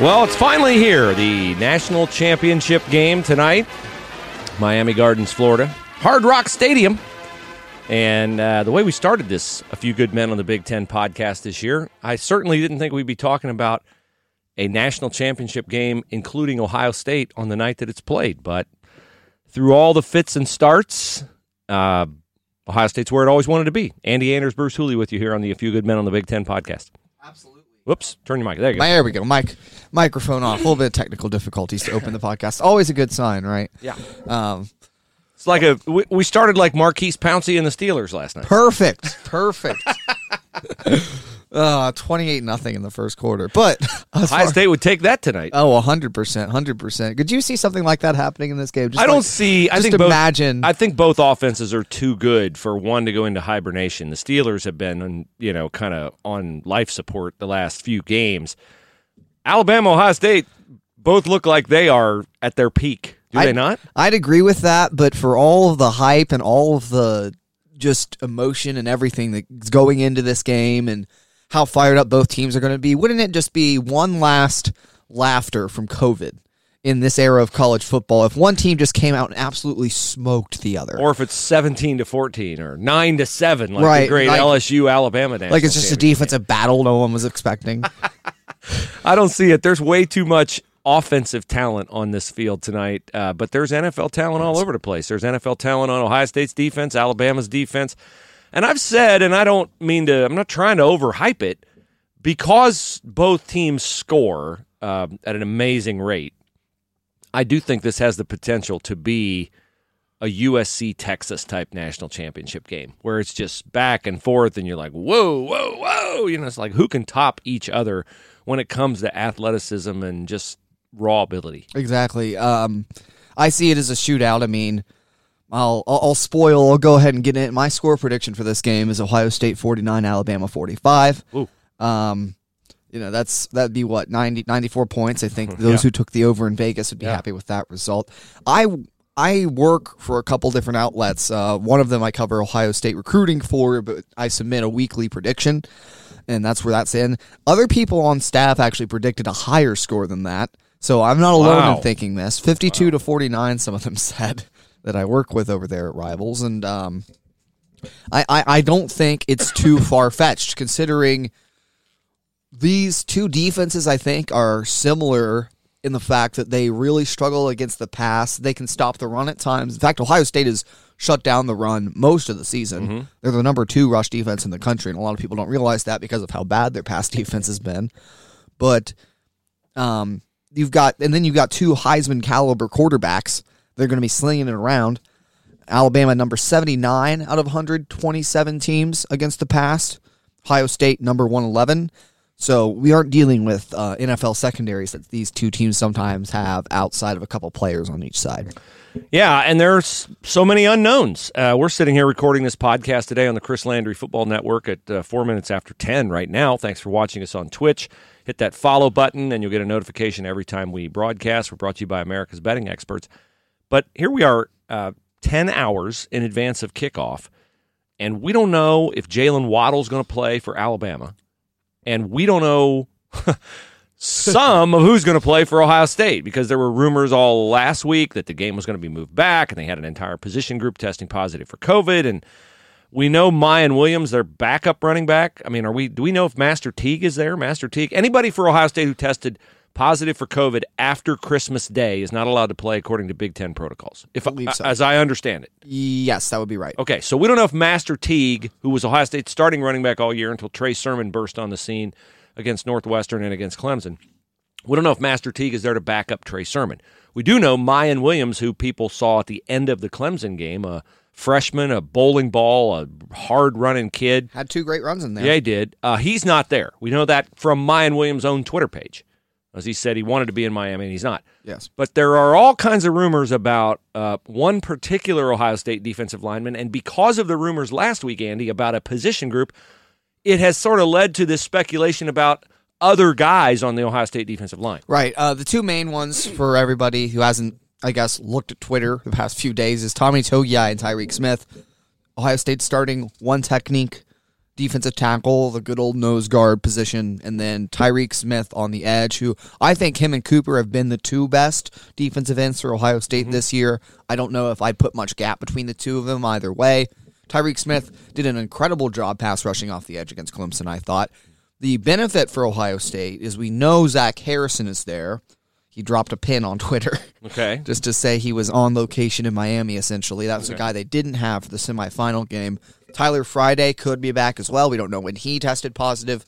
Well, it's finally here. The national championship game tonight, Miami Gardens, Florida, Hard Rock Stadium. And uh, the way we started this, a few good men on the Big Ten podcast this year, I certainly didn't think we'd be talking about a national championship game, including Ohio State, on the night that it's played. But through all the fits and starts, uh, Ohio State's where it always wanted to be. Andy Anders, Bruce Hooley with you here on the A Few Good Men on the Big Ten podcast. Absolutely. Whoops, turn your mic. There you go. There we go. Mic, microphone off. A little bit of technical difficulties to open the podcast. Always a good sign, right? Yeah. Um, It's like a we, we started like Maurkice Pouncey and the Steelers last night. perfect. Perfect. uh, 28 nothing in the first quarter. But Ohio State would take that tonight. Oh, 100%. 100%. Could you see something like that happening in this game? Just I don't like- see. I think both, imagine. I think both offenses are too good for one to go into hibernation. The Steelers have been, you know, kind of on life support the last few games. Alabama, Ohio State, both look like they are at their peak. Do they I'd- not? I'd agree with that, but for all of the hype and all of the just emotion and everything that's going into this game and how fired up both teams are going to be, wouldn't it just be one last laughter from COVID in this era of college football if one team just came out and absolutely smoked the other? Or if it's seventeen to fourteen or nine to seven, like the Right, great like- LSU Alabama like it's just a championship game. defensive battle no one was expecting. I don't see it. There's way too much offensive talent on this field tonight, uh, but there's NFL talent all over the place. There's NFL talent on Ohio State's defense, Alabama's defense. And I've said, and I don't mean to, I'm not trying to overhype it, because both teams score uh, at an amazing rate. I do think this has the potential to be a USC Texas type national championship game where it's just back and forth and you're like, whoa, whoa, whoa. You know, it's like who can top each other when it comes to athleticism and just raw ability. Exactly. Um, I see it as a shootout. I mean, I'll, I'll I'll spoil. I'll go ahead and get it. My score prediction for this game is Ohio State forty nine, Alabama forty five. Ooh. Um, you know that's that'd be what 90, 94 points. I think those who took the over in Vegas would be Yeah. happy with that result. I I work for a couple different outlets. Uh, one of them I cover Ohio State recruiting for, but I submit a weekly prediction, and that's where that's in. Other people on staff actually predicted a higher score than that, so I'm not alone Wow. in thinking this. Fifty-two to forty-nine, some of them said that I work with over there at Rivals, and um, I, I I don't think it's too far fetched considering these two defenses I think are similar in the fact that they really struggle against the pass. They can stop the run at times. In fact, Ohio State has shut down the run most of the season. They're the number two rush defense in the country, and a lot of people don't realize that because of how bad their pass defense has been. But um, you've got, and then you've got two Heisman caliber quarterbacks. They're going to be slinging it around. Alabama number 79 out of 127 teams against the past. Ohio State number 111. So we aren't dealing with uh, NFL secondaries that these two teams sometimes have outside of a couple players on each side. Yeah, and there's so many unknowns. Uh, we're sitting here recording this podcast today on the Chris Landry Football Network at uh, four minutes after 10 right now. Thanks for watching us on Twitch. Hit that follow button, and you'll get a notification every time we broadcast. We're brought to you by America's Betting Experts. But here we are, uh, 10 hours in advance of kickoff, and we don't know if Jaylen Waddle's going to play for Alabama. And we don't know some of who's going to play for Ohio State because there were rumors all last week that the game was going to be moved back and they had an entire position group testing positive for COVID. And we know Miyan Williams, their backup running back. I mean, are we? Do we know if Master Teague is there? Master Teague, anybody for Ohio State who tested positive for COVID after Christmas Day is not allowed to play according to Big Ten protocols. If Believe so. as I understand it. Yes, that would be right. Okay, so we don't know if Master Teague, who was Ohio State's starting running back all year until Trey Sermon burst on the scene against Northwestern and against Clemson, we don't know if Master Teague is there to back up Trey Sermon. We do know Miyan Williams, who people saw at the end of the Clemson game, a freshman, a bowling ball, a hard running kid. Had two great runs in there. Yeah, he did. Uh, he's not there. We know that from Miyan Williams' own Twitter page. As he said, he wanted to be in Miami, and he's not. Yes. But there are all kinds of rumors about uh, one particular Ohio State defensive lineman, and because of the rumors last week, Andy, about a position group, it has sort of led to this speculation about other guys on the Ohio State defensive line. Right. Uh, the two main ones for everybody who hasn't, I guess, looked at Twitter the past few days is Tommy Togiai and Tyreke Smith. Ohio State starting one technique defensive tackle, the good old nose guard position, and then Tyreke Smith on the edge, who I think him and Cooper have been the two best defensive ends for Ohio State mm-hmm. this year. I don't know if I'd put much gap between the two of them either way. Tyreke Smith did an incredible job pass rushing off the edge against Clemson, I thought. The benefit for Ohio State is we know Zach Harrison is there. He dropped a pin on Twitter. Okay. Just to say he was on location in Miami, essentially. That was a guy they didn't have for the semifinal game. Tyler Friday could be back as well. We don't know when he tested positive.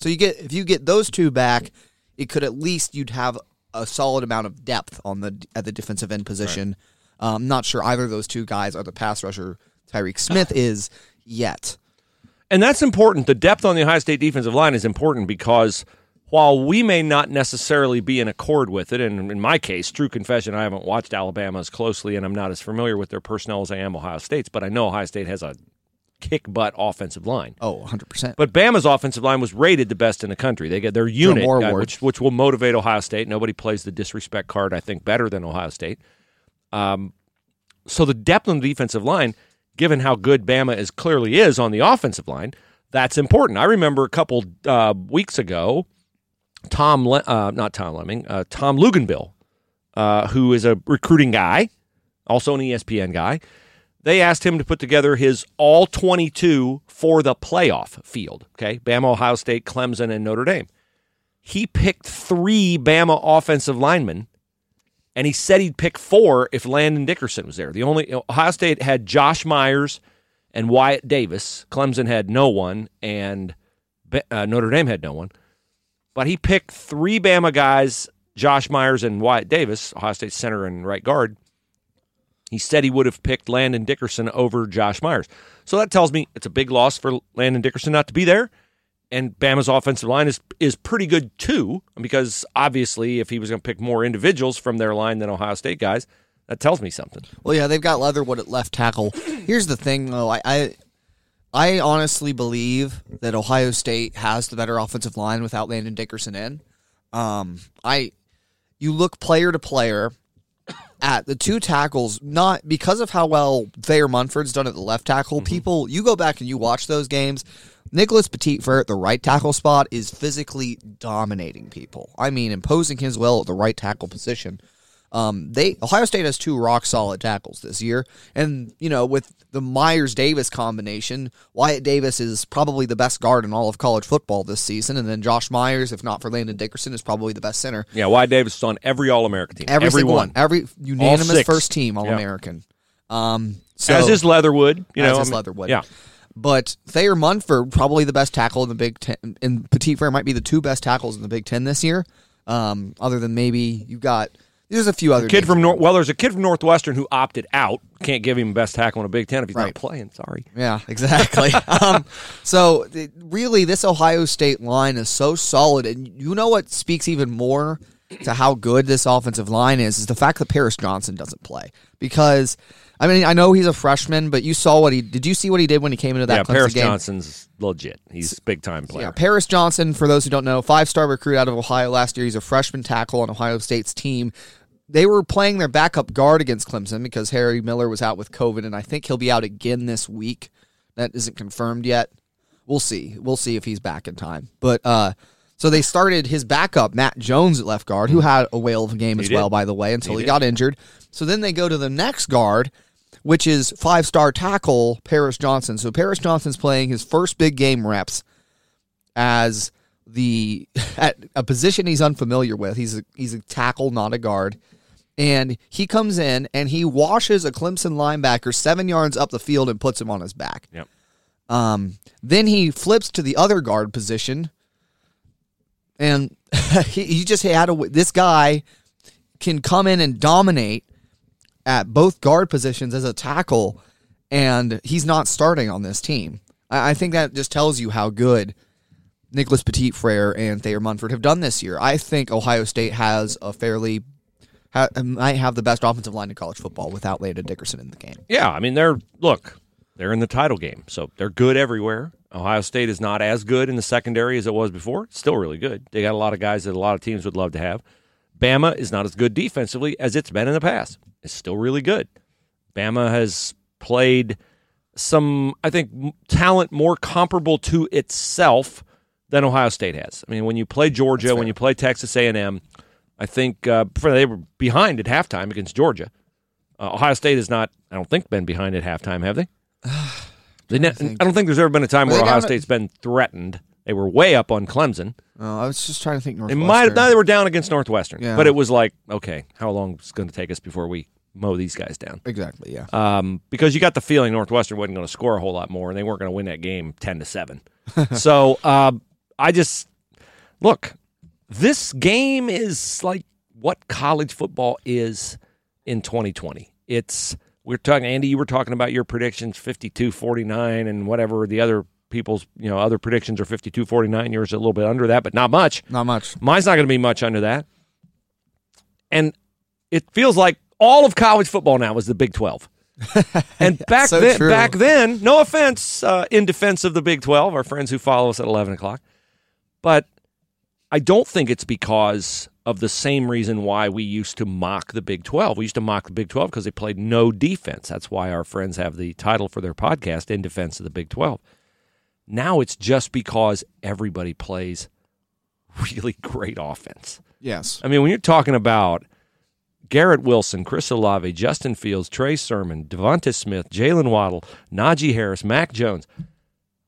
So you get if you get those two back, it could at least you'd have a solid amount of depth on the at the defensive end position. Um, I'm not sure either of those two guys are the pass rusher Tyreke Smith is yet. And that's important. The depth on the Ohio State defensive line is important because while we may not necessarily be in accord with it, and in my case, true confession, I haven't watched Alabama as closely and I'm not as familiar with their personnel as I am Ohio State's, but I know Ohio State has a kick butt offensive line. Oh, 100%. But Bama's offensive line was rated the best in the country. They get their unit, uh, which which will motivate Ohio State. Nobody plays the disrespect card, I think, better than Ohio State. Um, so the depth on the defensive line, given how good Bama is clearly is on the offensive line, that's important. I remember a couple uh, weeks ago, Tom, Le- uh, not Tom Lemming, uh, Tom Luginbill, uh, who is a recruiting guy, also an ESPN guy. They asked him to put together his all 22 for the playoff field. Okay, Bama, Ohio State, Clemson, and Notre Dame. He picked three Bama offensive linemen and he said he'd pick four if Landon Dickerson was there. The only Ohio State had Josh Myers and Wyatt Davis. Clemson had no one, and uh, Notre Dame had no one. But he picked three Bama guys: Josh Myers and Wyatt Davis, Ohio State center and right guard. He said he would have picked Landon Dickerson over Josh Myers. So that tells me it's a big loss for Landon Dickerson not to be there and Bama's offensive line is is pretty good too, because obviously, if he was going to pick more individuals from their line than Ohio State guys, that tells me something. Well, yeah, they've got Leatherwood at left tackle. Here's the thing, though. I, I, I honestly believe that Ohio State has the better offensive line without Landon Dickerson in. Um, I, you look player to player at the two tackles, not because of how well Thayer Munford's done at the left tackle. People, you go back and you watch those games. Nicholas Petit Frere at the right tackle spot is physically dominating people. I mean, imposing his will at the right tackle position. Um, they Ohio State has two rock solid tackles this year, and you know with the Myers Davis combination, Wyatt Davis is probably the best guard in all of college football this season, and then Josh Myers, if not for Landon Dickerson, is probably the best center. Yeah, Wyatt Davis is on every All American team. Every, one. every unanimous first team All. American. Um, so, As is Leatherwood. You As know, is I mean, Leatherwood. Yeah. But Thayer Munford, probably the best tackle in the Big Ten, and Petit Frere might be the two best tackles in the Big Ten this year. Um, other than maybe you got there's a few other Kid names. from Nor- well, there's a kid from Northwestern who opted out. Can't give him best tackle in a Big Ten if he's Right. not playing. Sorry. Yeah, exactly. um, so th- really, this Ohio State line is so solid, and you know what speaks even more to how good this offensive line is is the fact that Paris Johnson doesn't play because. I mean, I know he's a freshman, but you saw what he did. You see what he did when he came into that yeah, Clemson Paris game? Johnson's legit. He's a big time player. Yeah, Paris Johnson, for those who don't know, five star recruit out of Ohio last year. He's a freshman tackle on Ohio State's team. They were playing their backup guard against Clemson because Harry Miller was out with COVID, and I think he'll be out again this week. That isn't confirmed yet. We'll see. We'll see if he's back in time. But uh, So they started his backup, Matt Jones, at left guard, who had a whale of a game as did. well, by the way, until He he, got injured. So then they go to the next guard, which is five star tackle Paris Johnson. So Paris Johnson's playing his first big game reps as the at a position he's unfamiliar with. He's a, he's a tackle, not a guard. And he comes in and he washes a Clemson linebacker seven yards up the field and puts him on his back. Yep. Um, then he flips to the other guard position, and he, he just had a this guy can come in and dominate at both guard positions as a tackle, and he's not starting on this team. I, I think that just tells you how good Nicholas Petit Frere and Thayer Munford have done this year. I think Ohio State has a fairly ha, might have the best offensive line in college football without Landon Dickerson in the game. Yeah, I mean they're look, they're in the title game, so they're good everywhere. Ohio State is not as good in the secondary as it was before. It's still really good. They got a lot of guys that a lot of teams would love to have. Bama is not as good defensively as it's been in the past. It's still really good. Bama has played some, I think, talent more comparable to itself than Ohio State has. I mean, when you play Georgia, when you play Texas A&M, I think uh, they were behind at halftime against Georgia. Uh, Ohio State has not, I don't think, been behind at halftime, have they? they ne- I don't think there's ever been a time Were where they Ohio down at- State's been threatened. They were way up on Clemson. Oh, I was just trying to think. Northwestern. might no, they were down against Northwestern, Yeah. but it was like, okay, how long is it going to take us before we mow these guys down? exactly. Yeah. um, because you got the feeling Northwestern wasn't going to score a whole lot more, and they weren't going to win that game ten to seven. so uh, I just look. This game is like what college football is in 2020. It's we're talking Andy. You were talking about your predictions 52-49 and whatever the other people's you know other predictions are 52-49. Yours a little bit under that, but not much. Not much. Mine's not going to be much under that. And it feels like all of college football now is the Big 12. And back so then, true. back then, no offense uh, in defense of the Big 12, our friends who follow us at 11 o'clock, but I don't think it's because of the same reason why we used to mock the Big 12. We used to mock the Big 12 because they played no defense. That's why our friends have the title for their podcast, In Defense of the Big 12. Now it's just because everybody plays really great offense. Yes. I mean, when you're talking about Garrett Wilson, Chris Olave, Justin Fields, Trey Sermon, Devonta Smith, Jaylen Waddle, Najee Harris, Mac Jones.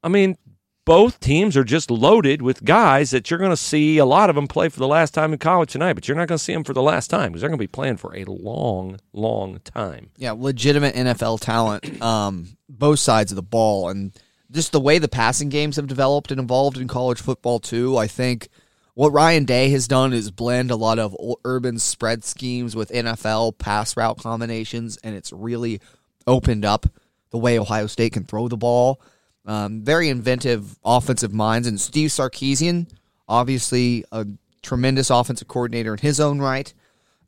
I mean, both teams are just loaded with guys that you're going to see a lot of them play for the last time in college tonight, but you're not going to see them for the last time because they're going to be playing for a long, long time. Yeah, legitimate NFL talent, um, both sides of the ball, and just the way the passing games have developed and evolved in college football too. I think what Ryan Day has done is blend a lot of urban spread schemes with NFL pass route combinations, and it's really opened up the way Ohio State can throw the ball. Um, very inventive offensive minds, and Steve Sarkisian, obviously a tremendous offensive coordinator in his own right.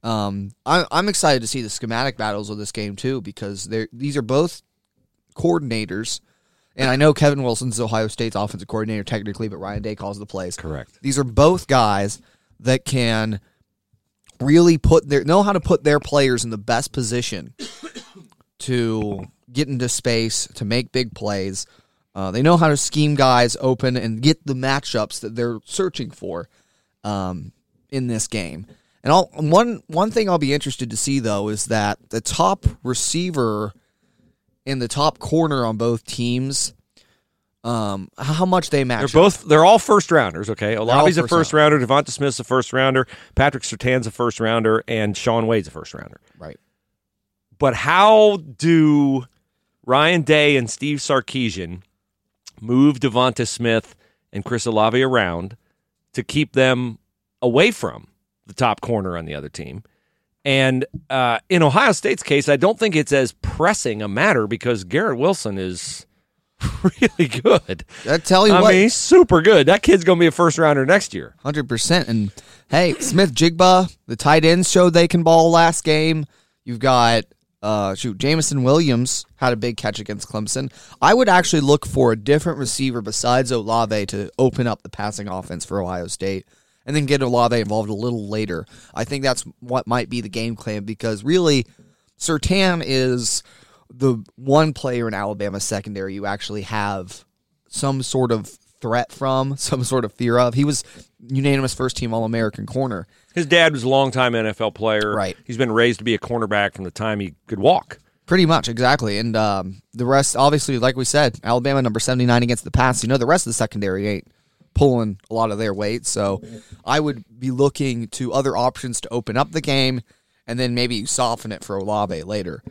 Um, I, I'm excited to see the schematic battles of this game too because they're these are both coordinators, and I know Kevin Wilson's Ohio State's offensive coordinator technically, but Ryan Day calls the plays. Correct. These are both guys that can really put their know how to put their players in the best position to get into space to make big plays. Uh, they know how to scheme guys open and get the matchups that they're searching for um, in this game. And I'll, one one thing I'll be interested to see though is that the top receiver in the top corner on both teams, um, how much they match. They're up. both they're all first rounders, okay? Olave's a first first rounder, Devonta Smith's a first rounder, Patrick Surtain's a first rounder, and Shaun Wade's a first rounder. right. But how do Ryan Day and Steve Sarkisian move Devonta Smith and Chris Olave around to keep them away from the top corner on the other team? And uh, in Ohio State's case, I don't think it's as pressing a matter because Garrett Wilson is really good. I tell you I what, mean, he's super good. That kid's going to be a first rounder next year. Hundred percent. And hey, Smith Njigba, the tight ends showed they can ball last game. You've got uh shoot, Jameson Williams had a big catch against Clemson. I would actually look for a different receiver besides Olave to open up the passing offense for Ohio State. And then get Olave involved a little later. I think that's what might be the game plan because really Surtain is the one player in Alabama secondary you actually have some sort of threat from, some sort of fear of. He was unanimous first team All American corner. His dad was a longtime NFL player. Right. He's been raised to be a cornerback from the time he could walk. Pretty much, exactly. And um, the rest, obviously, like we said, Alabama number 79 against the pass. You know, the rest of the secondary ain't pulling a lot of their weight. So I would be looking to other options to open up the game and then maybe soften it for Olave later.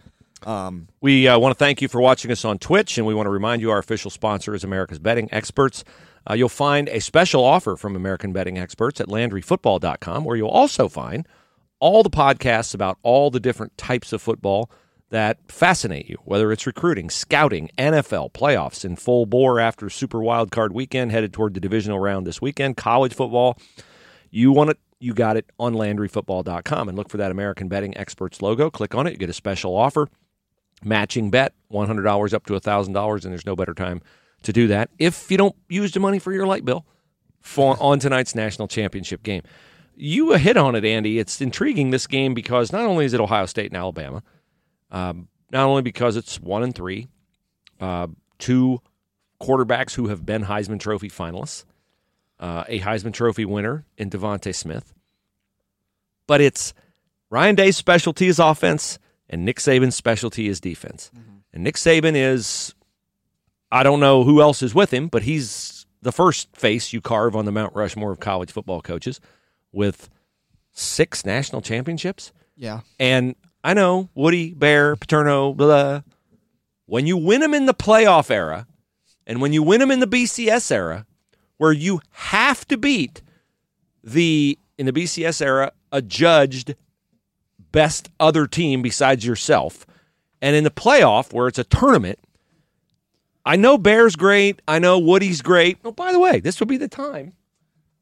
Um, We uh, want to thank you for watching us on Twitch, and we want to remind you our official sponsor is America's Betting Experts. Uh, you'll find a special offer from American Betting Experts at LandryFootball.com, where you'll also find all the podcasts about all the different types of football that fascinate you, whether it's recruiting, scouting, NFL, playoffs in full bore after Super Wild Card weekend, headed toward the divisional round this weekend, college football. You want it, you got it on LandryFootball.com, and look for that American Betting Experts logo. Click on it, you get a special offer matching bet $100 up to $1000 and there's no better time to do that if you don't use the money for your light bill for on tonight's national championship game. You hit on it andy. It's intriguing this game because not only is it ohio state and alabama um, not only because it's one and three uh, two quarterbacks who have been heisman trophy finalists uh, a heisman trophy winner in devonta smith but it's ryan day's specialty is offense and Nick Saban's specialty is defense. And Nick Saban is, I don't know who else is with him, but he's the first face you carve on the Mount Rushmore of college football coaches with six national championships. yeah. And I know Woody, Bear, Paterno, blah. When you win them in the playoff era, and when you win them in the BCS era, where you have to beat the in the BCS era adjudged best other team besides yourself, and in the playoff where it's a tournament, I know Bear's great. I know Woody's great. Oh, by the way, this will be the time.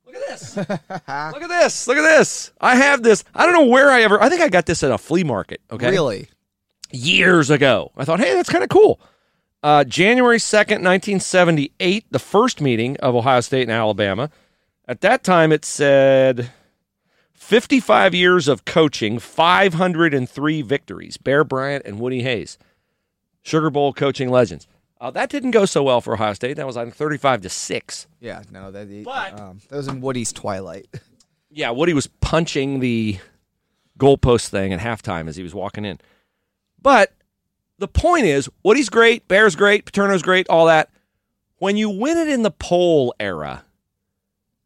Look at this. Look at this. Look at this. I have this. I don't know where I ever. I think I got this at a flea market. Okay, Really? years ago. I thought, hey, that's kind of cool. Uh, January 2nd, 1978, the first meeting of Ohio State and Alabama. At that time, it said 55 years of coaching, 503 victories. Bear Bryant and Woody Hayes, Sugar Bowl coaching legends. Uh, that didn't go so well for Ohio State. That was, on 35 to 6. Yeah, no, that, But- um, that was in Woody's twilight. Yeah, Woody was punching the goalpost thing at halftime as he was walking in. But the point is, Woody's great, Bear's great, Paterno's great, all that. When you win it in the poll era,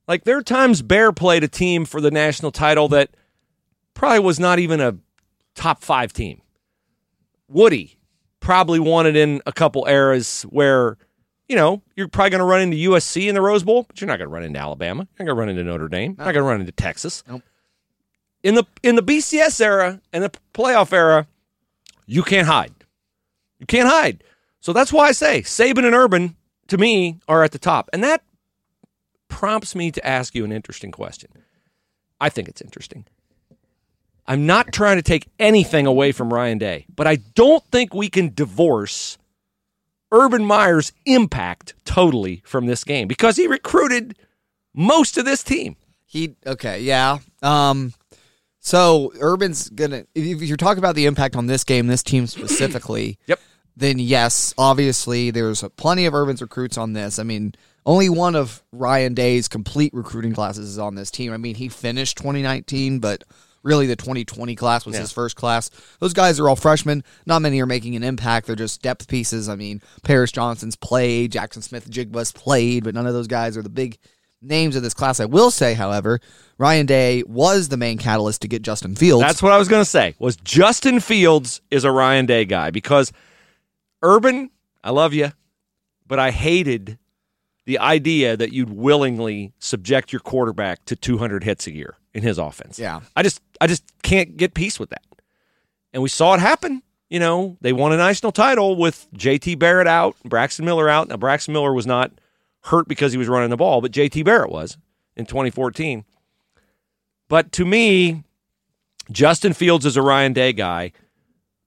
like there are times Bear played a team for the national title that probably was not even a top five team. Woody probably it in a couple eras where, you know, you're probably going to run into USC in the Rose Bowl, but you're not going to run into Alabama. You're not going to run into Notre Dame. You're not going to run into Texas. Nope. In the in the BCS era and the playoff era, you can't hide. You can't hide. So that's why I say Saban and Urban to me are at the top, and that prompts me to ask you an interesting question. I think it's interesting. I'm not trying to take anything away from Ryan Day, but I don't think we can divorce Urban Meyer's impact totally from this game because he recruited most of this team. He okay, yeah. Um, so Urban's gonna. If you're talking about the impact on this game, this team specifically, Yep. Then yes, obviously there's plenty of Urban's recruits on this. I mean, only one of Ryan Day's complete recruiting classes is on this team. I mean, he finished 2019, but really the 2020 class was his first class. Those guys are all freshmen. Not many are making an impact. They're just depth pieces. I mean, Paris Johnson's played, Jaxon Smith Njigba's played, but none of those guys are the big names of this class. I will say, however, Ryan Day was the main catalyst to get Justin Fields. That's what I was going to say. Was Justin Fields is a Ryan Day guy because Urban, I love you, but I hated the idea that you'd willingly subject your quarterback to 200 hits a year in his offense. Yeah. I just I just can't get peace with that. And we saw it happen. You know, they won a national title with JT Barrett out, Braxton Miller out. Now Braxton Miller was not hurt because he was running the ball, but JT Barrett was in 2014. But to me, Justin Fields is a Ryan Day guy,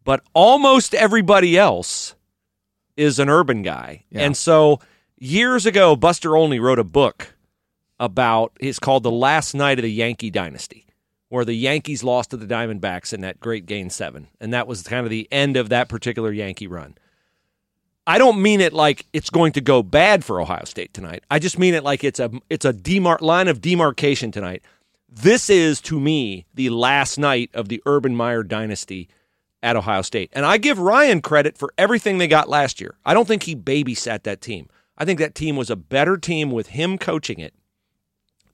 but almost everybody else is an urban guy. Yeah. And so years ago, Buster Olney wrote a book about it's called The Last Night of the Yankee Dynasty, where the Yankees lost to the Diamondbacks in that great game seven. And that was kind of the end of that particular Yankee run. I don't mean it like it's going to go bad for Ohio State tonight. I just mean it like it's a it's a demar- line of demarcation tonight. This is to me the last night of the Urban Meyer dynasty at Ohio State. And I give Ryan credit for everything they got last year. I don't think he babysat that team. I think that team was a better team with him coaching it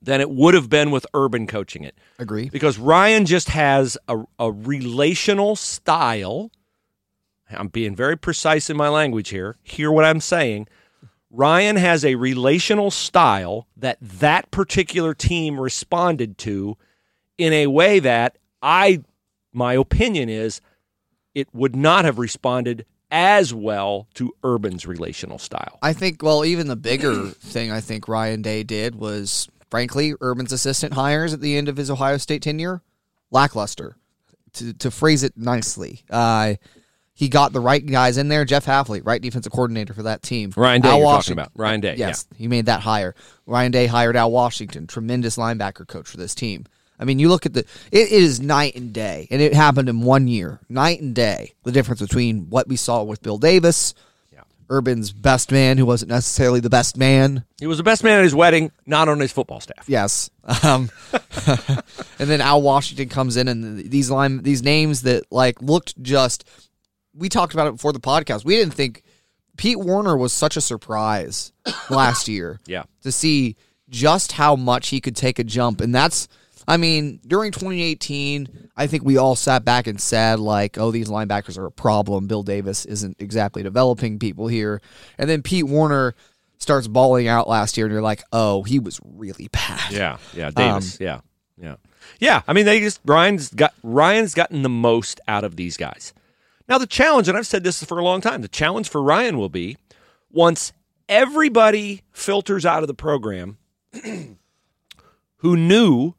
than it would have been with Urban coaching it. Agree. Because Ryan just has a, a relational style. I'm being very precise in my language here. Hear what I'm saying. Ryan has a relational style that that particular team responded to in a way that I, my opinion is, it would not have responded as well to Urban's relational style. I think, well, even the bigger thing I think Ryan Day did was, frankly, Urban's assistant hires at the end of his Ohio State tenure, lackluster, to, to phrase it nicely. Uh, he got the right guys in there. Jeff Hafley, right defensive coordinator for that team. Ryan Day, Al you're Washington, talking about. Ryan Day, Yes, he made that hire. Ryan Day hired Al Washington, tremendous linebacker coach for this team. I mean, you look at the it is night and day, and it happened in one year, night and day. The difference between what we saw with Bill Davis, Urban's best man, who wasn't necessarily the best man. He was the best man at his wedding, not on his football staff. Yes, um, and then Al Washington comes in, and these line these names that like looked just. We talked about it before the podcast. We didn't think Pete Werner was such a surprise last year. Yeah. to see just how much he could take a jump. And that's, I mean, during 2018, I think we all sat back and said, like, oh, these linebackers are a problem. Bill Davis isn't exactly developing people here. And then Pete Werner starts balling out last year, and you're like, oh, he was really bad. Yeah, yeah, um, Davis. yeah, yeah, yeah. I mean, they just Ryan's got Ryan's gotten the most out of these guys. Now the challenge, and I've said this for a long time, the challenge for Ryan will be once everybody filters out of the program who knew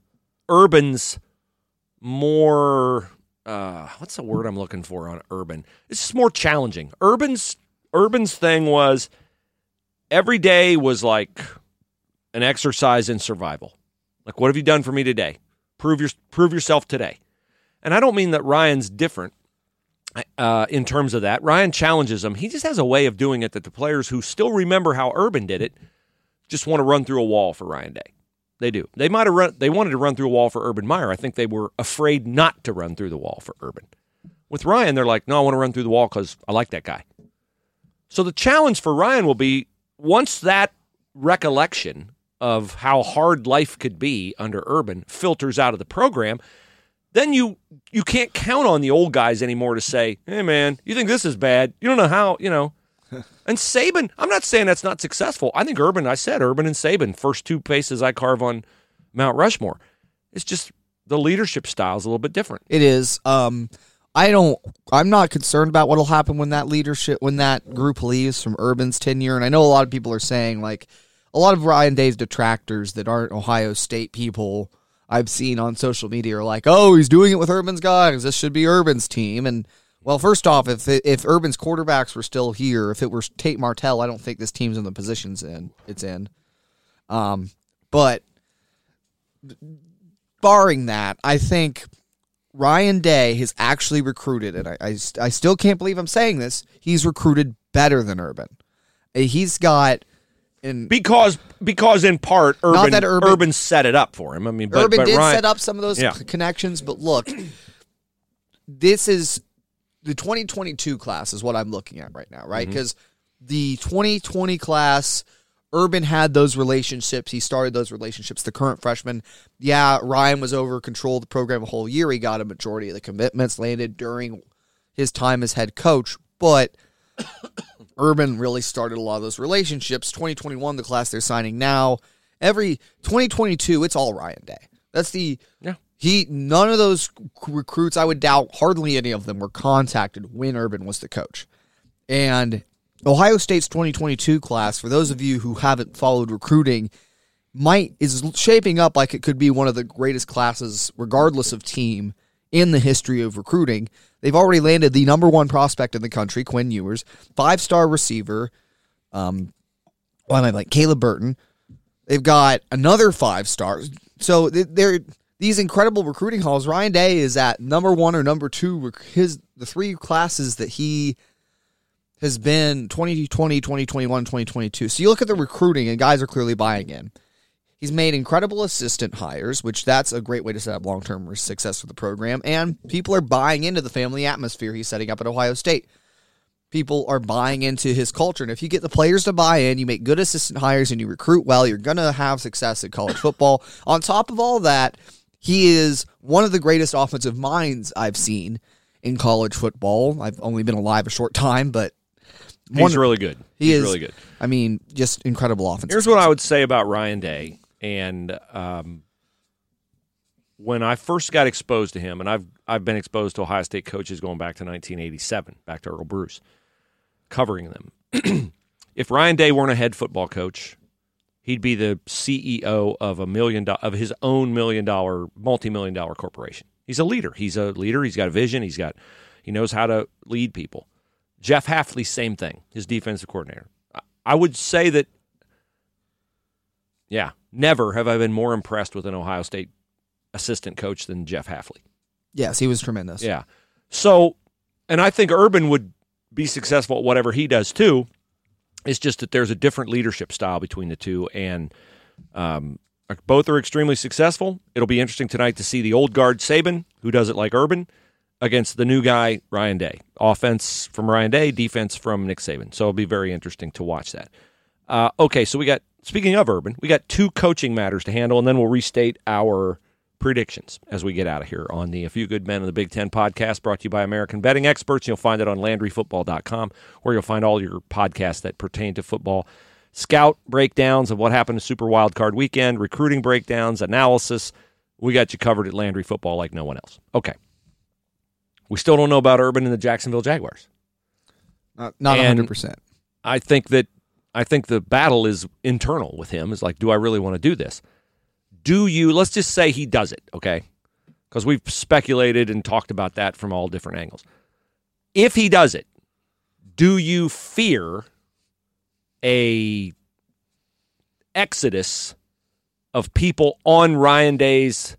Urban's more uh, what's the word I'm looking for on Urban? It's just more challenging. Urban's Urban's thing was every day was like an exercise in survival. Like, what have you done for me today? Prove your prove yourself today. And I don't mean that Ryan's different uh, in terms of that. Ryan challenges them. He just has a way of doing it that the players who still remember how Urban did it just want to run through a wall for Ryan Day. They do. They might have run. They wanted to run through a wall for Urban Meyer. I think they were afraid not to run through the wall for Urban. With Ryan, they're like, no, I want to run through the wall because I like that guy. So the challenge for Ryan will be once that recollection of how hard life could be under Urban filters out of the program, then you you can't count on the old guys anymore to say, "Hey man, you think this is bad? You don't know how, you know." And Saban, I'm not saying that's not successful. I think Urban, I said Urban and Saban, first two faces I carve on Mount Rushmore. It's just the leadership style is a little bit different. It is. Um, I don't. I'm not concerned about what'll happen when that leadership, when that group leaves from Urban's tenure. And I know a lot of people are saying like a lot of Ryan Day's detractors that aren't Ohio State people. I've seen on social media are like, "Oh, he's doing it with Urban's guys. This should be Urban's team." And well, first off, if if Urban's quarterbacks were still here, if it were Tate Martell, I don't think this team's in the positions in it's in. Um, but barring that, I think Ryan Day has actually recruited, and I, I, I still can't believe I'm saying this. He's recruited better than Urban. Uh, He's got in Because because in part Urban, that Urban- Urban set it up for him. I mean, but, Urban but did Ryan, set up some of those Yeah. c- connections, but look, this is the 2022 class is what I'm looking at right now, right? Mm-hmm. Because the 2020 class, Urban had those relationships. He started those relationships. The current freshman, yeah, Ryan was over control of the program a whole year. He got a majority of the commitments landed during his time as head coach, but Urban really started a lot of those relationships. 2021, the class they're signing now. Every 2022, it's all Ryan Day. That's the Yeah. He. None of those recruits, I would doubt, hardly any of them were contacted when Urban was the coach. And Ohio State's 2022 class, for those of you who haven't followed recruiting, might is shaping up like it could be one of the greatest classes, regardless of team, in the history of recruiting. They've already landed the number one prospect in the country, Quinn Ewers, five star receiver. Um, why am I like Caleb Burton? They've got another five stars. So they're these incredible recruiting hauls. Ryan Day is at number one or number two. His the three classes that he has been 2020, 2021, 2022. So you look at the recruiting, and guys are clearly buying in. He's made incredible assistant hires, which that's a great way to set up long term success for the program. And people are buying into the family atmosphere he's setting up at Ohio State. People are buying into his culture. And if you get the players to buy in, you make good assistant hires, and you recruit well, you're going to have success at college football. On top of all that, he is one of the greatest offensive minds I've seen in college football. I've only been alive a short time, but He's one- really good. he He's is really good. I mean, just incredible offense. Here's what I would say about Ryan Day. And um, when I first got exposed to him, and I've I've been exposed to Ohio State coaches going back to 1987, back to Earle Bruce, covering them. if Ryan Day weren't a head football coach, he'd be the CEO of a million do- of his own million dollar, multi million dollar corporation. He's a leader. He's a leader. He's got a vision. He's got he knows how to lead people. Jeff Hafley, same thing. His defensive coordinator. I- would say that yeah, never have I been more impressed with an Ohio State assistant coach than Jeff Hafley. yes, he was tremendous. Yeah. So, and I think Urban would be successful at whatever he does too. It's just that there's a different leadership style between the two, and um, both are extremely successful. It'll be interesting tonight to see the old guard Saban, who does it like Urban, against the new guy Ryan Day. Offense from Ryan Day, defense from Nick Saban. So it'll be very interesting to watch that. Uh, okay, so we got speaking of Urban, we got two coaching matters to handle, and then we'll restate our predictions as we get out of here on the A Few Good Men of the Big Ten podcast brought to you by American Betting Experts. You'll find it on LandryFootball.com, where you'll find all your podcasts that pertain to football. Scout breakdowns of what happened to Super Wild Card Weekend, recruiting breakdowns, analysis. We got you covered at Landry Football like no one else. Okay. We still don't know about Urban and the Jacksonville Jaguars. Not not And- 100%. I think that I think the battle is internal with him. Is like, do I really want to do this? Do you? Let's just say he does it, okay? Because we've speculated and talked about that from all different angles. If he does it, do you fear a exodus of people on Ryan Day's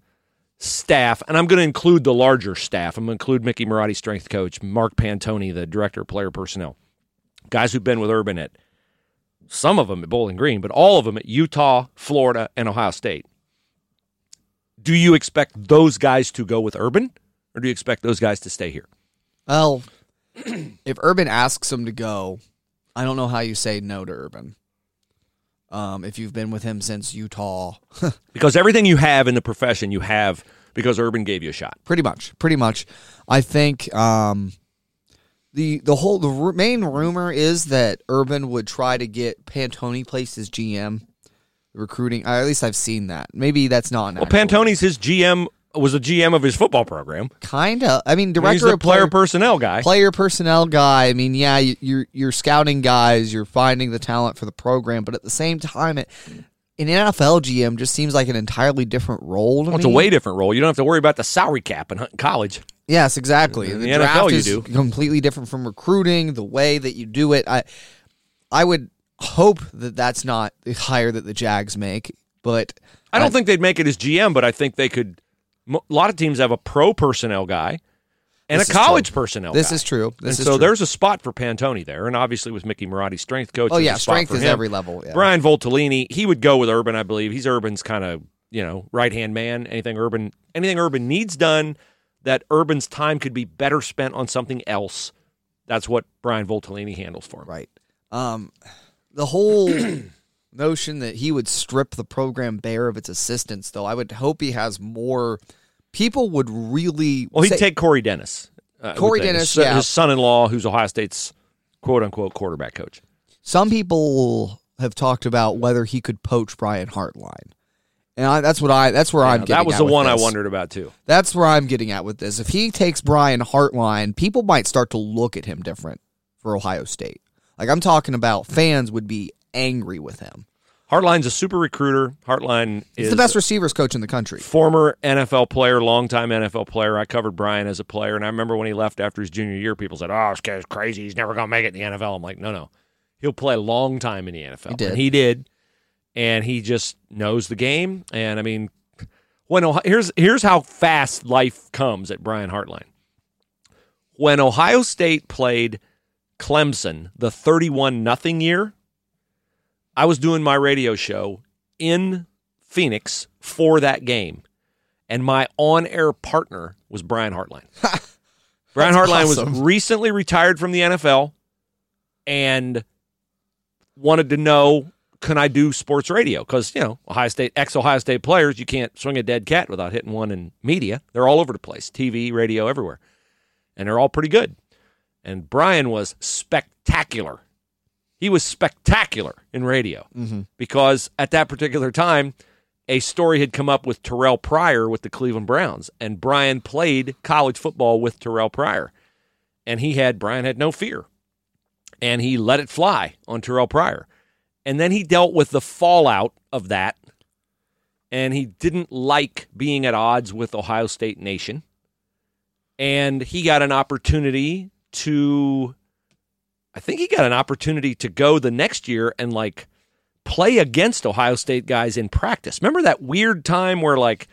staff? And I'm going to include the larger staff. I'm going to include Mickey Marotti, strength coach, Mark Pantoni, the director of player personnel guys who've been with Urban at some of them at Bowling Green, but all of them at Utah, Florida, and Ohio State. Do you expect those guys to go with Urban, or do you expect those guys to stay here? Well, if Urban asks him to go, I don't know how you say no to Urban. Um, if you've been with him since Utah, Because everything you have in the profession, you have because Urban gave you a shot. pretty much, pretty much. I think um, the the whole the ru- main rumor is that Urban would try to get Pantoni placed as GM, recruiting. At least I've seen that. Maybe that's not Well, actual- Pantoni's his GM was a GM of his football program. Kinda. I mean, He's director the of player player, personnel guy. player personnel guy. I mean, yeah, you- you're you're scouting guys, you're finding the talent for the program, but at the same time, it, an NFL GM just seems like an entirely different role. To Well, it's a way different role. You don't have to worry about the salary cap in college. Yes, exactly. In the the draft NFL you is do. completely different from recruiting. The way that you do it, I, I would hope that that's not the hire that the Jags make. But I don't think they'd make it as GM, but I think they could. A lot of teams have a pro personnel guy and a college true. personnel this guy. is true. This and is so true. there's a spot for Pantoni there, and obviously with Mickey Marotti, strength coach. Oh yeah, strength is him. every level. Yeah. Brian Voltolini, he would go with Urban, I believe. He's Urban's kind of you know right hand man. Anything Urban, anything Urban needs done, that Urban's time could be better spent on something else. That's what Brian Voltolini handles for him. Right. Um, the whole notion that he would strip the program bare of its assistance, though, I would hope he has more. People would really. Well, he'd say- take Corey Dennis. uh, Corey. Dennis, his, yeah. his son-in-law, who's Ohio State's quote unquote quarterback coach. Some people have talked about whether he could poach Brian Hartline. And I, that's what I. That's where I'm. Now, Getting that was at the with one I this. wondered about too. That's where I'm getting at with this. If he takes Brian Hartline, people might start to look at him different for Ohio State. Like I'm talking about, fans would be angry with him. Hartline's a super recruiter. Hartline He's is the best receivers coach in the country. former NFL player, longtime NFL player. I covered Brian as a player, and I remember when he left after his junior year, people said, "Oh, this guy's crazy. He's never going to make it in the NFL." I'm like, "No, no, he'll play a long time in the NFL." He did. And he did, and he just knows the game. And I mean, when Ohio, here's here's how fast life comes at Brian Hartline. When Ohio State played Clemson, the 31 nothing year, I was doing my radio show in Phoenix for that game. And my on air partner was Brian Hartline. Brian That's Hartline was recently retired from the NFL and wanted to know can I do sports radio? Because, you know, Ohio State, ex Ohio State players, you can't swing a dead cat without hitting one in media. They're all over the place TV, radio, everywhere. And they're all pretty good. And Brian was spectacular. He was spectacular in radio mm-hmm. because at that particular time, a story had come up with Terrelle Pryor with the Cleveland Browns, and Brian played college football with Terrelle Pryor. And he had, Brian had no fear. And he let it fly on Terrelle Pryor. And then he dealt with the fallout of that. And he didn't like being at odds with Ohio State Nation. And he got an opportunity to, I think he got an opportunity to go the next year and like play against Ohio State guys in practice. Remember that weird time where like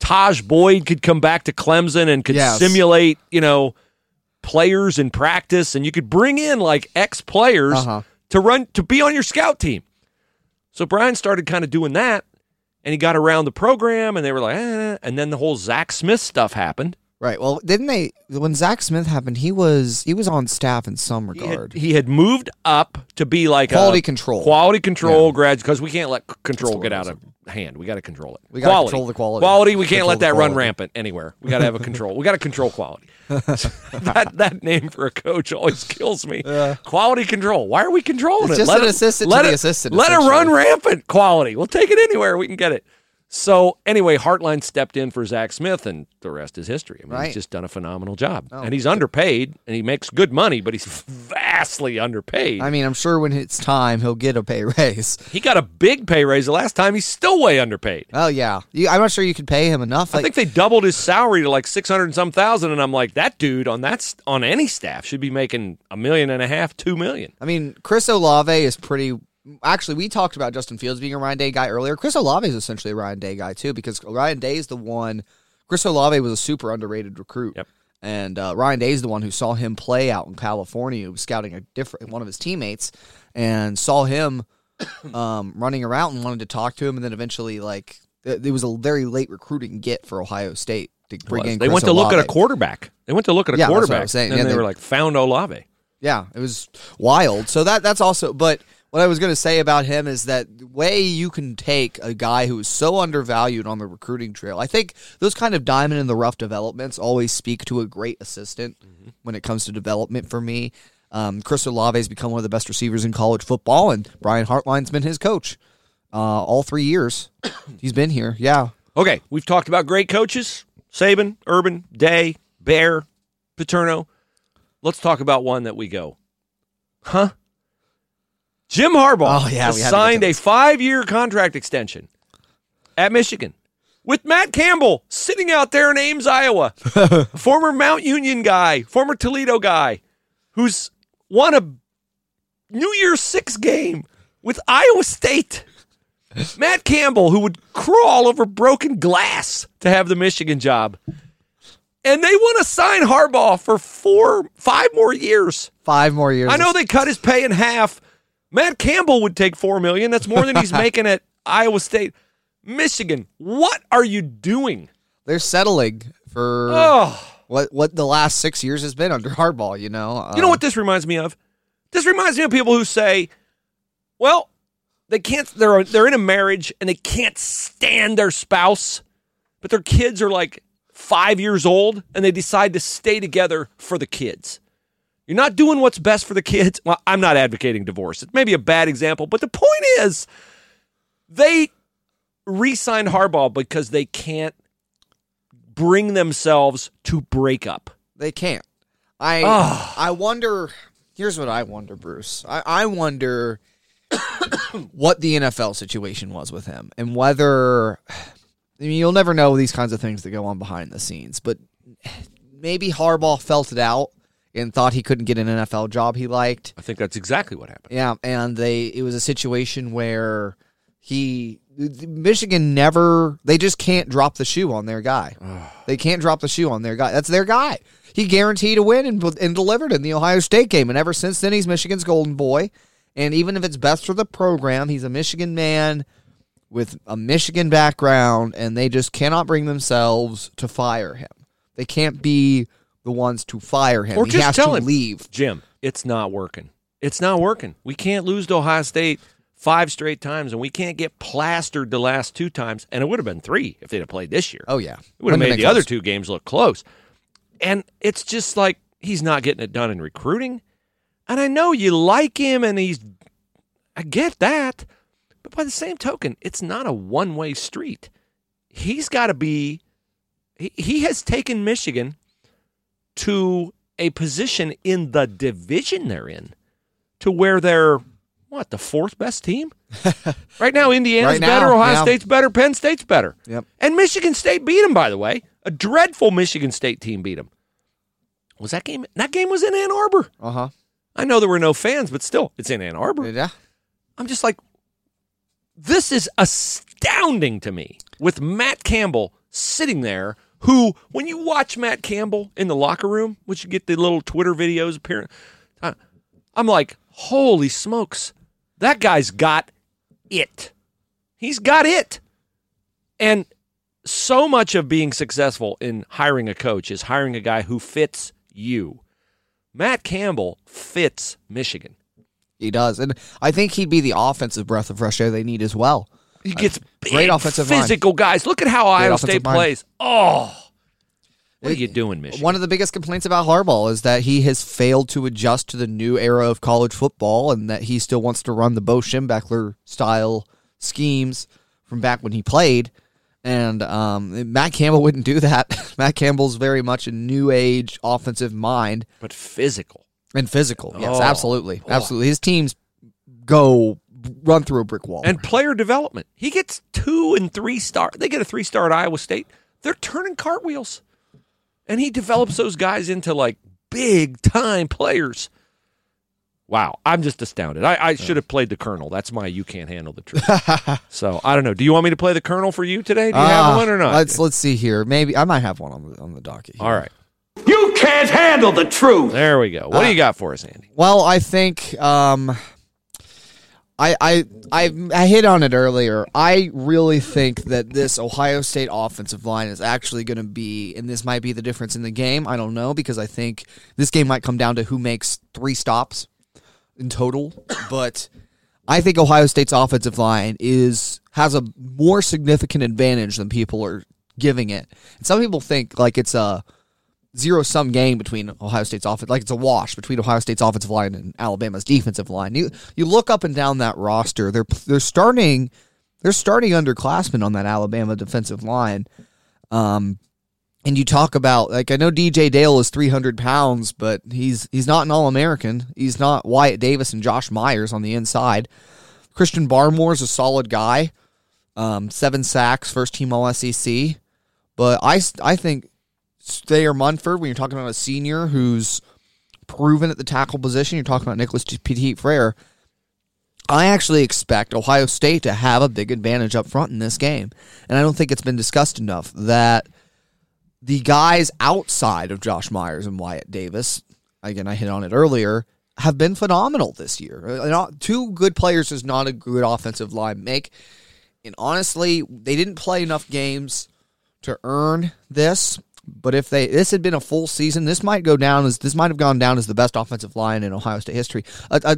Tajh Boyd could come back to Clemson and could Yes. simulate, you know, players in practice and you could bring in like ex players Uh-huh. to run to be on your scout team. So Brian started kind of doing that and he got around the program and they were like, eh, and then the whole Zach Smith stuff happened. Right. Well, didn't they when Zach Smith happened? He was he was on staff in some He regard. had, he had moved up to be like Quality a control. quality control grad because we can't let c- control get out of hand. We got to control it. We gotta quality. control the quality. Quality. We can't Control let the that run quality. rampant anywhere. We got to have a control. We got to control quality. that that name for a coach always kills me. Quality control. Why are we controlling It's it? just an assistant let to the assistant, Let it run rampant. Quality. We'll take it anywhere we can get it. So anyway, Hartline stepped in for Zach Smith, and the rest is history. I mean, Right. he's just done a phenomenal job, Oh. and he's underpaid, and he makes good money, but he's vastly underpaid. I mean, I'm sure when it's time, he'll get a pay raise. he got a big pay raise the last time. He's still way underpaid. Oh yeah, you, I'm not sure you could pay him enough. I think they doubled his salary to like six hundred and some thousand, and I'm like, that dude on that on any staff should be making a million and a half, two million. I mean, Chris Olave is pretty. Actually, we talked about Justin Fields being a Ryan Day guy earlier. Chris Olave is essentially a Ryan Day guy too, because Ryan Day is the one. Chris Olave was a super underrated recruit. Yep. And uh, Ryan Day is the one who saw him play out in California. Scouting a different one of his teammates, and saw him um, running around and wanted to talk to him, and then eventually, like, it, it was a very late recruiting get for Ohio State to bring in. they Chris went to look at a quarterback. They went to look at a Yeah, that's what I quarterback, and Yeah, they, they- were like, found Olave. Yeah, it was wild. So that that's also but what I was going to say about him is that the way you can take a guy who is so undervalued on the recruiting trail. I think those kind of diamond in the rough developments always speak to a great assistant when it comes to development for me. Um, Chris Olave has become one of the best receivers in college football, and Brian Hartline's been his coach uh, all three years. He's been here. Yeah. Okay, we've talked about great coaches: Saban, Urban, Day, Bear, Paterno. Let's talk about one that we go, huh? Jim Harbaugh Oh, yeah, has we had to get signed a five-year contract extension at Michigan with Matt Campbell sitting out there in Ames, Iowa, former Mount Union guy, former Toledo guy, who's won a New Year's Six game with Iowa State. Matt Campbell, who would crawl over broken glass to have the Michigan job. And they want to sign Harbaugh for four, five more years. Five more years. I know they cut his pay in half. Matt Campbell would take four million. That's more than he's making at Iowa State. Michigan, what are you doing? they're settling for Oh, what what the last six years has been under Harbaugh. You know. you know uh, what this reminds me of? This reminds me of people who say, "Well, they can't. They're they're in a marriage and they can't stand their spouse, but their kids are like five years old and they decide to stay together for the kids." You're not doing what's best for the kids. Well, I'm not advocating divorce. It's maybe a bad example, but the point is they re-signed Harbaugh because they can't bring themselves to break up. They can't. I Ah. I wonder. Here's what I wonder, Bruce. I, I wonder what the NFL situation was with him and whether. I mean, you'll never know these kinds of things that go on behind the scenes, but maybe Harbaugh felt it out and thought he couldn't get an NFL job he liked. I think that's exactly what happened. Yeah, and they it was a situation where he Michigan never they just can't drop the shoe on their guy. they can't drop the shoe on their guy. That's their guy. he guaranteed a win and, and delivered in the Ohio State game. And ever since then, he's Michigan's golden boy. And even if it's best for the program, he's a Michigan man with a Michigan background, and they just cannot bring themselves to fire him. They can't be the ones to fire him. Or he just has tell to him, leave. Jim, it's not working. It's not working. We can't lose to Ohio State five straight times, and we can't get plastered the last two times. And it would have been three if they'd have played this year. Oh yeah, It would have made the other two games look close. And it's just like he's not getting it done in recruiting. And I know you like him and he's I get that. But by the same token, it's not a one-way street. He's got to be he, he has taken Michigan to a position in the division they're in to where they're what, the fourth best team? right now Indiana's Right now, better, Ohio yeah. State's better, Penn State's better. Yep. And Michigan State beat them, by the way. A dreadful Michigan State team beat them. Was that game? That game was in Ann Arbor. Uh huh. I know there were no fans, but still, it's in Ann Arbor. Yeah. I'm just like, this is astounding to me with Matt Campbell sitting there. Who, when you watch Matt Campbell in the locker room, which you get the little Twitter videos appearing, I'm like, holy smokes, that guy's got it. He's got it. And so much of being successful in hiring a coach is hiring a guy who fits you. Matt Campbell fits Michigan. He does, and I think he'd be the offensive breath of fresh air they need as well. He gets big, great offensive line. physical guys. Look at how Ohio offensive State line. plays. Oh, what are you doing, Michigan? One of the biggest complaints about Harbaugh is that he has failed to adjust to the new era of college football, and that he still wants to run the Bo Schembechler style schemes from back when he played. And um, Matt Campbell wouldn't do that. Matt Campbell's very much a new age offensive mind but physical. and physical. Yes, Oh, absolutely, boy. absolutely. His teams go run through a brick wall. And player development. He gets two and three star. They get a three star at Iowa State. They're turning cartwheels. And he develops those guys into like big time players. Wow. I'm just astounded. I, I should have played the Colonel. That's my you can't handle the truth. so I don't know. Do you want me to play the Colonel for you today? Do you have Ah, one or not? Let's let's see here. Maybe I might have one on the on the docket. Here. All right. You can't handle the truth. There we go. What do you got for us, Andy? Well, I think um, I, I I I hit on it earlier. I really think that this Ohio State offensive line is actually going to be, and this might be the difference in the game. I don't know because I think this game might come down to who makes three stops in total. But I think Ohio State's offensive line is has a more significant advantage than people are giving it. And some people think like it's a zero sum game between Ohio State's offense, like it's a wash between Ohio State's offensive line and Alabama's defensive line. You you look up and down that roster, they're they're starting they're starting underclassmen on that Alabama defensive line. Um, and you talk about like I know DJ Dale is three hundred pounds, but he's he's not an All American. He's not Wyatt Davis and Josh Myers on the inside. Christian Barmore is a solid guy, um, seven sacks, first team All SEC. But I I think Thayer Munford, when you're talking about a senior who's proven at the tackle position, you're talking about Nicholas Petit Frere. I actually expect Ohio State to have a big advantage up front in this game. And I don't think it's been discussed enough that the guys outside of Josh Myers and Wyatt Davis, again, I hit on it earlier, have been phenomenal this year. Uh, Two good players is not a good offensive line make. And honestly, they didn't play enough games to earn this. But if they this had been a full season, this might go down as this might have gone down as the best offensive line in Ohio State history. A, a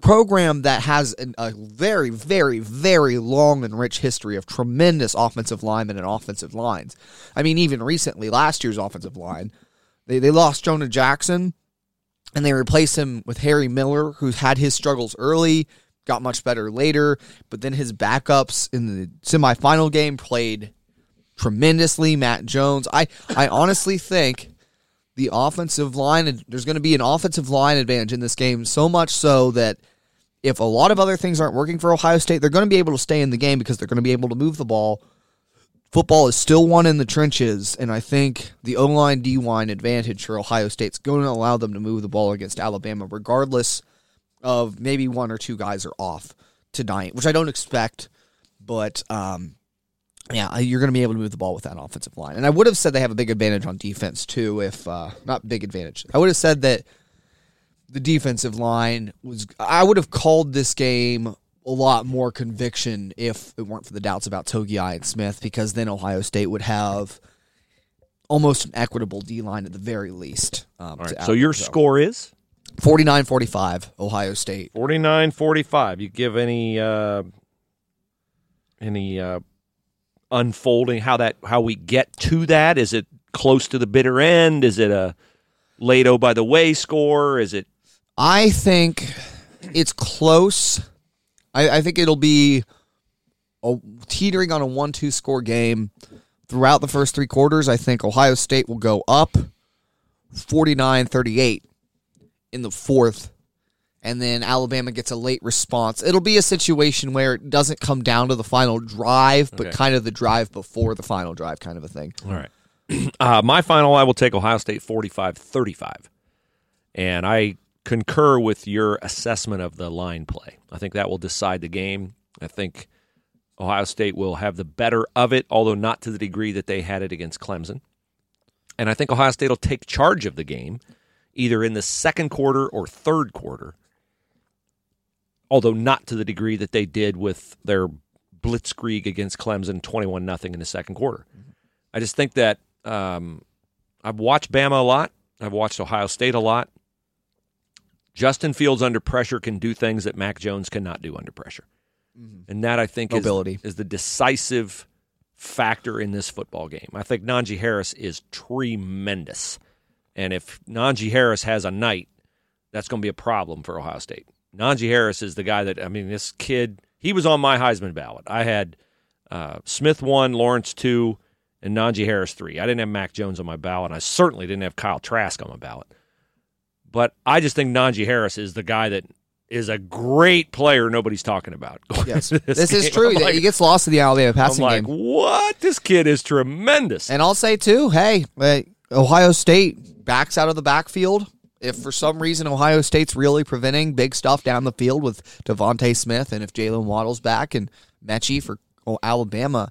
program that has an, a very, very, very long and rich history of tremendous offensive linemen and offensive lines. I mean, even recently, last year's offensive line, they they lost Jonah Jackson, and they replaced him with Harry Miller, who's had his struggles early, got much better later, but then his backups in the semifinal game played tremendously. Matt Jones. I, I honestly think the offensive line, there's going to be an offensive line advantage in this game, so much so that if a lot of other things aren't working for Ohio State, they're going to be able to stay in the game because they're going to be able to move the ball. Football is still won in the trenches, and I think the O line D line advantage for Ohio State's going to allow them to move the ball against Alabama, regardless of maybe one or two guys are off tonight, which I don't expect. But um, Yeah, you're going to be able to move the ball with that offensive line. And I would have said they have a big advantage on defense too if uh, not big advantage. I would have said that the defensive line was I would have called this game a lot more conviction if it weren't for the doubts about Togi and Smith because then Ohio State would have almost an equitable D line at the very least. Um, All right. So your score is 49-45 Ohio State. 49-45. You give any uh, any uh, unfolding how that how we get to that? Is it close to the bitter end? Is it a Lato by the way score? Is it I think it's close. I, I think it'll be a teetering on a one-two score game throughout the first three quarters. I think Ohio State will go up 49-38 in the fourth, and then Alabama gets a late response. It'll be a situation where it doesn't come down to the final drive, but Okay. kind of the drive before the final drive, kind of a thing. All right. Uh, my final, I will take Ohio State 45 35. And I concur with your assessment of the line play. I think that will decide the game. I think Ohio State will have the better of it, although not to the degree that they had it against Clemson. And I think Ohio State will take charge of the game either in the second quarter or third quarter, although not to the degree that they did with their blitzkrieg against Clemson 21 nothing in the second quarter. I just think that um, I've watched Bama a lot. I've watched Ohio State a lot. Justin Fields under pressure can do things that Mac Jones cannot do under pressure. And that I think is, is the decisive factor in this football game. I think Najee Harris is tremendous. And if Najee Harris has a night, that's going to be a problem for Ohio State. Najee Harris is the guy that, I mean, this kid, he was on my Heisman ballot. I had uh, Smith one, Lawrence two, and Najee Harris three. I didn't have Mac Jones on my ballot. And I certainly didn't have Kyle Trask on my ballot. But I just think Najee Harris is the guy that is a great player nobody's talking about. Yes, into this, is true. I'm like, he gets lost in the Alabama I'm passing like, game. what? This kid is tremendous. And I'll say too, hey, uh, Ohio State backs out of the backfield. If for some reason Ohio State's really preventing big stuff down the field with DeVonta Smith, and if Jaylen Waddle's back and Mechie for oh, Alabama,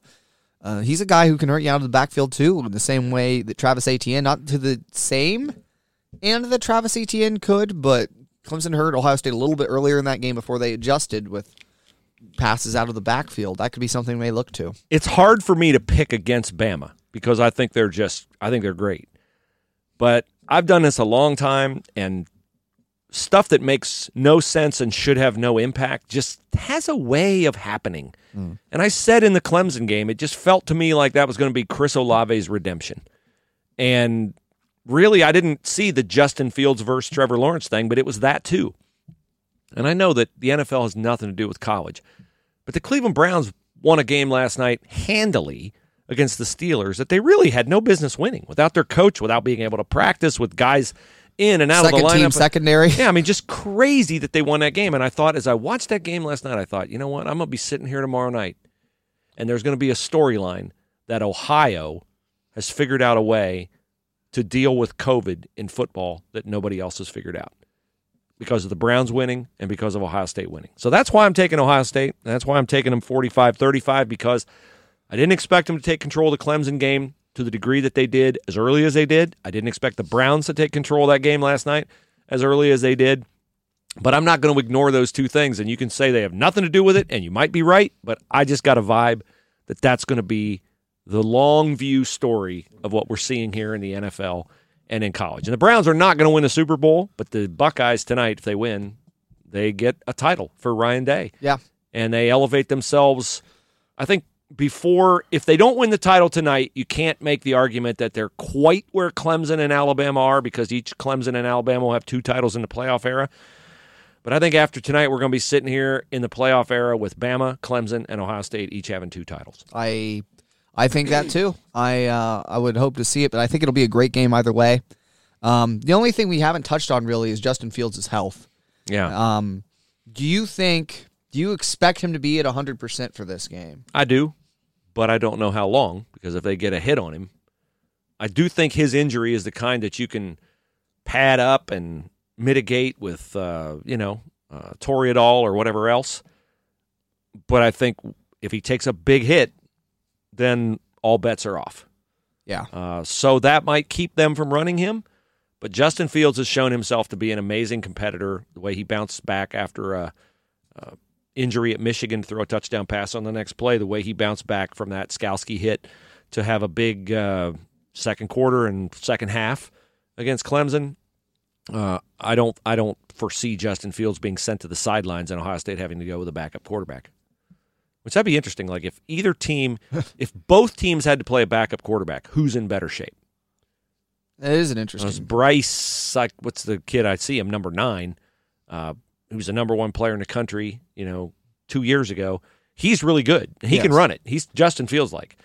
uh, he's a guy who can hurt you out of the backfield too, in the same way that Travis Etienne, not to the same and that Travis Etienne could, but Clemson hurt Ohio State a little bit earlier in that game before they adjusted with passes out of the backfield. That could be something they look to. it's hard for me to pick against Bama because I think they're just I think they're great. But I've done this a long time and stuff that makes no sense and should have no impact just has a way of happening. Mm. And I said in the Clemson game, it just felt to me like that was going to be Chris Olave's redemption. And really, I didn't see the Justin Fields versus Trevor Lawrence thing, but it was that too. And I know that the NFL has nothing to do with college, but the Cleveland Browns won a game last night handily against the Steelers that they really had no business winning without their coach, without being able to practice with guys in and out Second of the lineup. team secondary. Yeah, I mean, just crazy that they won that game. And I thought, as I watched that game last night, I thought, you know what? I'm going to be sitting here tomorrow night, and there's going to be a storyline that Ohio has figured out a way to deal with COVID in football that nobody else has figured out because of the Browns winning and because of Ohio State winning. So that's why I'm taking Ohio State. And that's why I'm taking them 45 35 because I didn't expect them to take control of the Clemson game to the degree that they did as early as they did. I didn't expect the Browns to take control of that game last night as early as they did. But I'm not going to ignore those two things. And you can say they have nothing to do with it, and you might be right. But I just got a vibe that that's going to be the long view story of what we're seeing here in the NFL and in college. And the Browns are not going to win a Super Bowl, but the Buckeyes tonight, if they win, they get a title for Ryan Day Yeah. and they elevate themselves. I think before, if they don't win the title tonight, you can't make the argument that they're quite where Clemson and Alabama are because each Clemson and Alabama will have two titles in the playoff era. But I think after tonight, we're going to be sitting here in the playoff era with Bama, Clemson, and Ohio State each having two titles. I I think that too. I uh, I would hope to see it, but I think it'll be a great game either way. Um, the only thing we haven't touched on really is Justin Fields' health. Yeah, Um, do you think? Do you expect him to be at hundred percent for this game? I do, but I don't know how long because if they get a hit on him, I do think his injury is the kind that you can pad up and mitigate with, uh, you know, uh, Toradol or whatever else. But I think if he takes a big hit, then all bets are off. Yeah. Uh, so that might keep them from running him. But Justin Fields has shown himself to be an amazing competitor. The way he bounced back after a, a injury at Michigan to throw a touchdown pass on the next play, the way he bounced back from that Skalski hit to have a big uh, second quarter and second half against Clemson. Uh, I don't I don't foresee Justin Fields being sent to the sidelines and Ohio State having to go with a backup quarterback. Which that'd be interesting. Like if either team, if both teams had to play a backup quarterback, who's in better shape? It is an interesting. Bryce, like what's the kid I see him number nine, uh, who's the number one player in the country. You know, two years ago, he's really good. He can run it. He's Justin Fields like.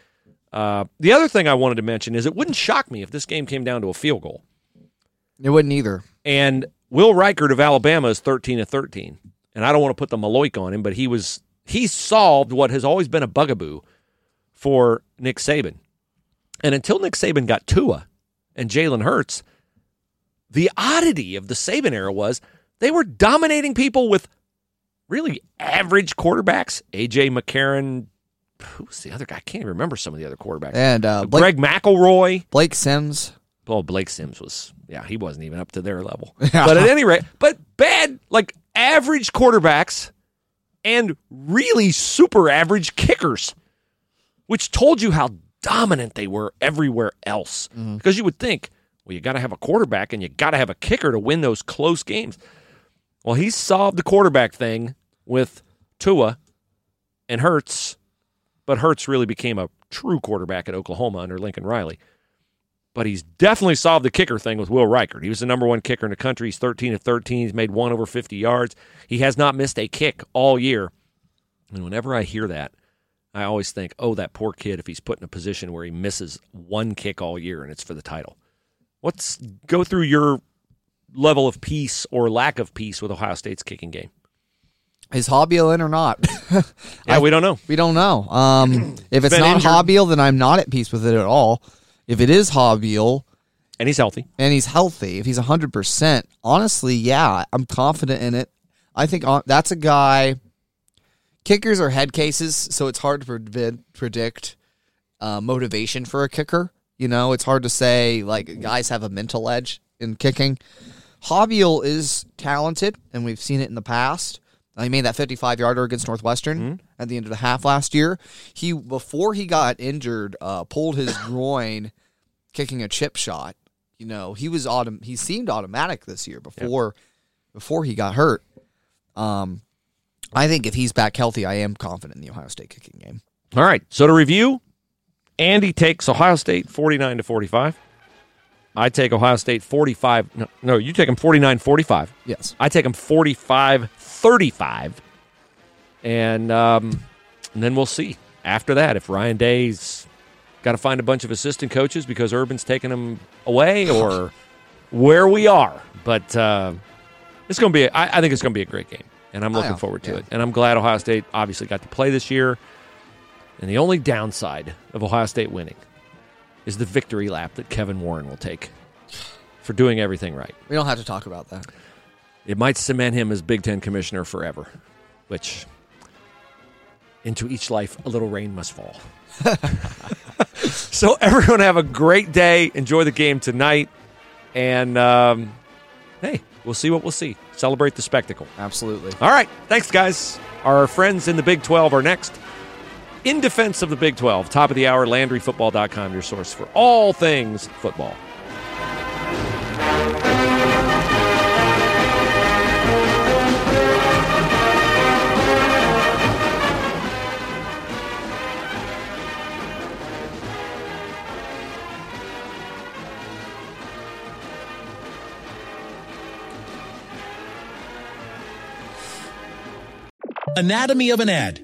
Uh, the other thing I wanted to mention is it wouldn't shock me if this game came down to a field goal. It wouldn't either. And Will Reichard of Alabama is 13 to 13. And I don't want to put the Maloik on him, but he was he solved what has always been a bugaboo for Nick Saban. And until Nick Saban got Tua and Jalen Hurts, the oddity of the Saban era was they were dominating people with really average quarterbacks. AJ McCarron, who's the other guy? I can't even remember some of the other quarterbacks. And uh, Blake, Greg McElroy. Blake Sims. Well, Blake Sims was, yeah, he wasn't even up to their level. But at any rate, but bad, like average quarterbacks and really super average kickers, which told you how dominant they were everywhere else. Because you would think, well, you got to have a quarterback and you got to have a kicker to win those close games. Well, he solved the quarterback thing with Tua and Hurts, but Hurts really became a true quarterback at Oklahoma under Lincoln Riley but he's definitely solved the kicker thing with Will Reichard. He was the number one kicker in the country. He's 13 of 13. He's made one over 50 yards. He has not missed a kick all year. And whenever I hear that, I always think, oh, that poor kid if he's put in a position where he misses one kick all year and it's for the title. What's go through your level of peace or lack of peace with Ohio State's kicking game? Is Haubeil in or not? Yeah, we don't know. we don't know. Um, if it's not injured. Haubeil, then I'm not at peace with it at all. If it is Haubeil And he's healthy. and he's healthy, if he's 100%, honestly, yeah, I'm confident in it. I think uh, that's a guy. Kickers are head cases, so it's hard to predict uh, motivation for a kicker. You know, it's hard to say, like, guys have a mental edge in kicking. Haubeil is talented, and we've seen it in the past. He made that 55 yarder against Northwestern at the end of the half last year. He before he got injured, uh, pulled his groin kicking a chip shot. You know, he was autom- he seemed automatic this year before before he got hurt. Um, I think if he's back healthy, I am confident in the Ohio State kicking game. All right. So to review, Andy takes Ohio State 49 to 45. I take Ohio State 45. No, no you take them 49 45. Yes. I take them 45 35. And, um, and then we'll see after that if Ryan Day's got to find a bunch of assistant coaches because Urban's taking them away or where we are. But uh, it's going to be, I, I think it's going to be a great game. And I'm looking forward to yeah. it. And I'm glad Ohio State obviously got to play this year. And the only downside of Ohio State winning is the victory lap that Kevin Warren will take for doing everything right. We don't have to talk about that. It might cement him as Big Ten commissioner forever, which into each life a little rain must fall. so everyone have a great day. Enjoy the game tonight, and um, hey, we'll see what we'll see. Celebrate the spectacle. Absolutely. All right, thanks, guys. Our friends in the Big 12 are next. In defense of the Big 12, top of the hour, LandryFootball.com, your source for all things football. Anatomy of an ad.